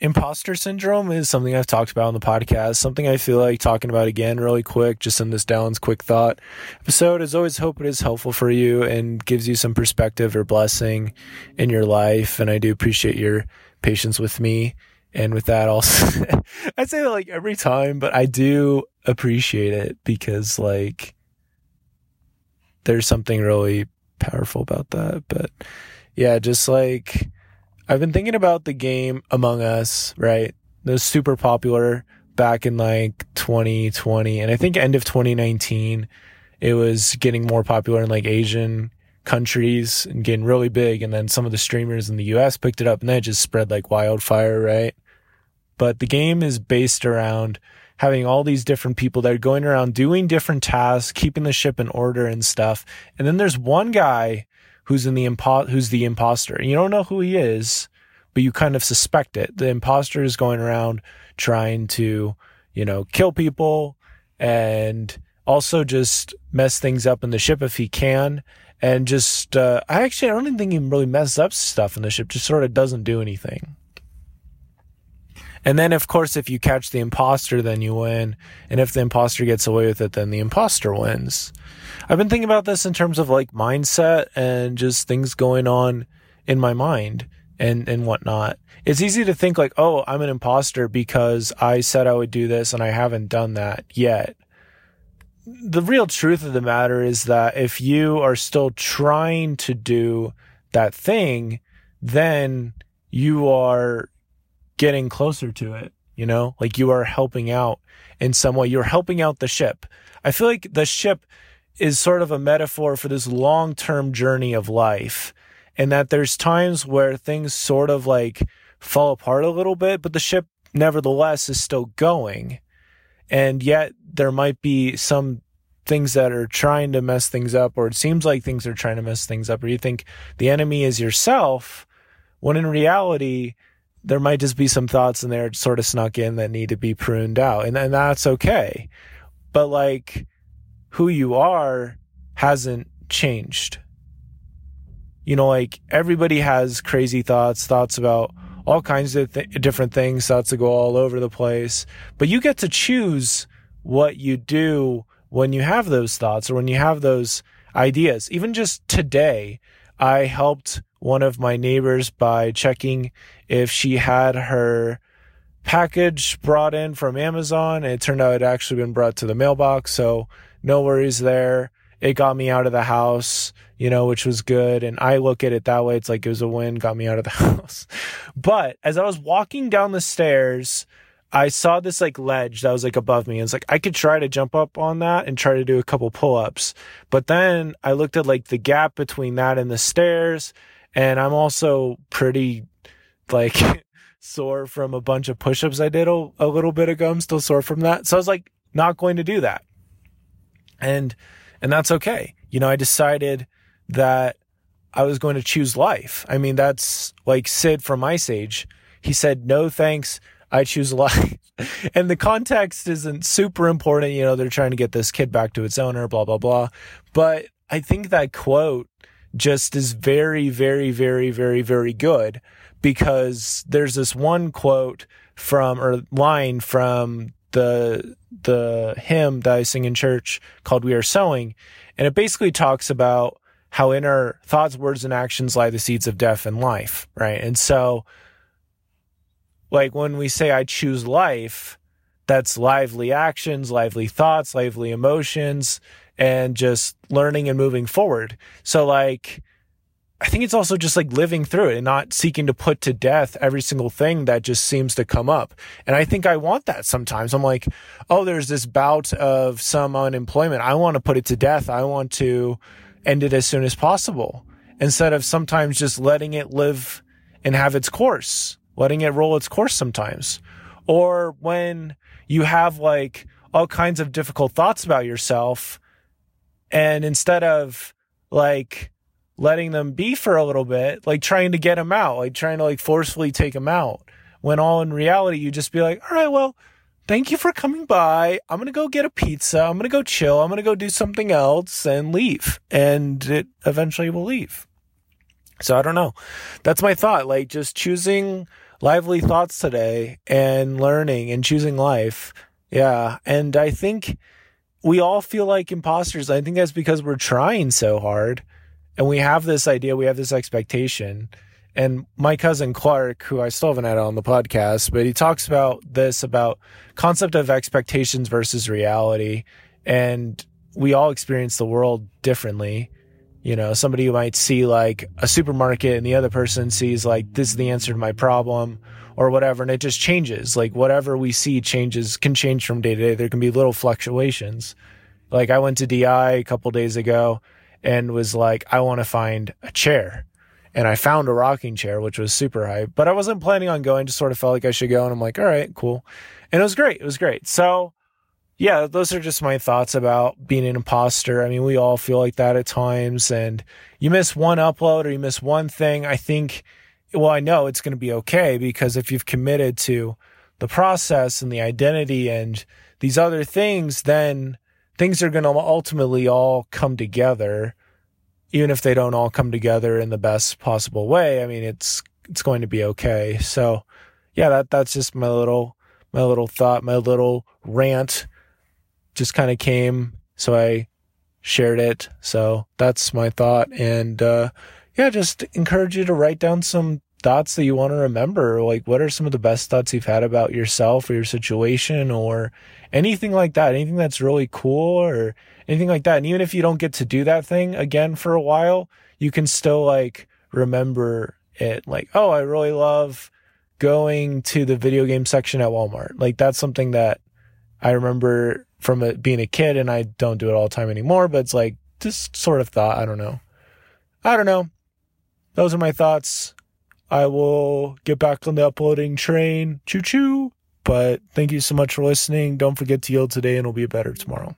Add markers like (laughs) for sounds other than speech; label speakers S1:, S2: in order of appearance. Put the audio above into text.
S1: imposter syndrome is something I've talked about on the podcast, something I feel like talking about again really quick, just in this Dallon's quick thought episode. As always, hope it is helpful for you and gives you some perspective or blessing in your life. And I do appreciate your patience with me. And with that, also, (laughs) I say that like every time, but I do appreciate it because like there's something really powerful about that. But yeah, just like I've been thinking about the game Among Us, right? It was super popular back in like 2020 and I think end of 2019 it was getting more popular in like Asian countries and getting really big and then some of the streamers in the US picked it up and then it just spread like wildfire, right? But the game is based around having all these different people that are going around doing different tasks, keeping the ship in order and stuff. And then there's one guy who's in the impo- who's the imposter. You don't know who he is, but you kind of suspect it. The imposter is going around trying to, you know, kill people and also just mess things up in the ship if he can. And just, uh, I actually, I don't even think he really messes up stuff in the ship, just sort of doesn't do anything. And then, of course, if you catch the imposter, then you win. And if the imposter gets away with it, then the imposter wins. I've been thinking about this in terms of like mindset and just things going on in my mind and, and whatnot. It's easy to think like, oh, I'm an imposter because I said I would do this and I haven't done that yet. The real truth of the matter is that if you are still trying to do that thing, then you are getting closer to it, you know, like you are helping out in some way. You're helping out the ship. I feel like the ship is sort of a metaphor for this long term journey of life and that there's times where things sort of like fall apart a little bit, but the ship nevertheless is still going. And yet there might be some things that are trying to mess things up, or it seems like things are trying to mess things up, or you think the enemy is yourself, when in reality, there might just be some thoughts in there sort of snuck in that need to be pruned out. And, and that's okay. But like who you are hasn't changed. You know, like everybody has crazy thoughts, thoughts about all kinds of th- different things, thoughts that go all over the place. But you get to choose what you do when you have those thoughts or when you have those ideas. Even just today, I helped one of my neighbors by checking if she had her package brought in from Amazon. It turned out it actually been brought to the mailbox. So no worries there. It got me out of the house, you know, which was good. And I look at it that way. It's like it was a win, got me out of the (laughs) house. But as I was walking down the stairs, I saw this like ledge that was like above me. And it's like I could try to jump up on that and try to do a couple pull ups. But then I looked at like the gap between that and the stairs and I'm also pretty like (laughs) sore from a bunch of push-ups I did a, a little bit ago. I'm still sore from that. So I was like, not going to do that. And, and that's okay. You know, I decided that I was going to choose life. I mean, that's like Sid from Ice Age. He said, no thanks. I choose (laughs) life. and the context isn't super important. You know, they're trying to get this kid back to its owner, blah, blah, blah. But I think that quote just is very, very, very, very, very good because there's this one quote from or line from the the hymn that I sing in church called We Are Sowing. And it basically talks about how in our thoughts, words, and actions lie the seeds of death and life, right? And so like when we say I choose life, that's lively actions, lively thoughts, lively emotions, and just learning and moving forward. So like, I think it's also just like living through it and not seeking to put to death every single thing that just seems to come up. And I think I want that sometimes. I'm like, oh, there's this bout of some unemployment. I want to put it to death. I want to end it as soon as possible instead of sometimes just letting it live and have its course, letting it roll its course sometimes. Or when you have like all kinds of difficult thoughts about yourself, and instead of like letting them be for a little bit, like trying to get them out, like trying to like forcefully take them out, when all in reality, you just be like, all right, well, thank you for coming by. I'm going to go get a pizza. I'm going to go chill. I'm going to go do something else and leave. And it eventually will leave. So I don't know. That's my thought. Like just choosing lively thoughts today and learning and choosing life. Yeah. And I think we all feel like imposters. I think that's because we're trying so hard and we have this idea, we have this expectation. And my cousin Clark, who I still haven't had on the podcast, but he talks about this about concept of expectations versus reality. And we all experience the world differently. You know, somebody might see like a supermarket and the other person sees like, this is the answer to my problem or whatever. And it just changes. Like whatever we see changes, can change from day to day. There can be little fluctuations. Like I went to DI a couple days ago and was like, I want to find a chair. And I found a rocking chair, which was super hype, but I wasn't planning on going, just sort of felt like I should go. And I'm like, all right, cool. And it was great. It was great. So yeah, those are just my thoughts about being an imposter. I mean, we all feel like that at times and you miss one upload or you miss one thing. I think, well, I know it's going to be okay because if you've committed to the process and the identity and these other things, then things are going to ultimately all come together, even if they don't all come together in the best possible way. I mean, it's it's going to be okay. So, yeah, that that's just my little my little thought, my little rant. Just kind of came, so I shared it. So that's my thought, and uh, yeah, just encourage you to write down some thoughts that you want to remember? Like, what are some of the best thoughts you've had about yourself or your situation or anything like that? Anything that's really cool or anything like that? And even if you don't get to do that thing again for a while, you can still like remember it. Like, oh, I really love going to the video game section at Walmart. Like, that's something that I remember from being a kid and I don't do it all the time anymore, but it's like just sort of thought. I don't know. I don't know. Those are my thoughts. I will get back on the uploading train. Choo choo. But thank you so much for listening. Don't forget to yield today and it'll be better tomorrow.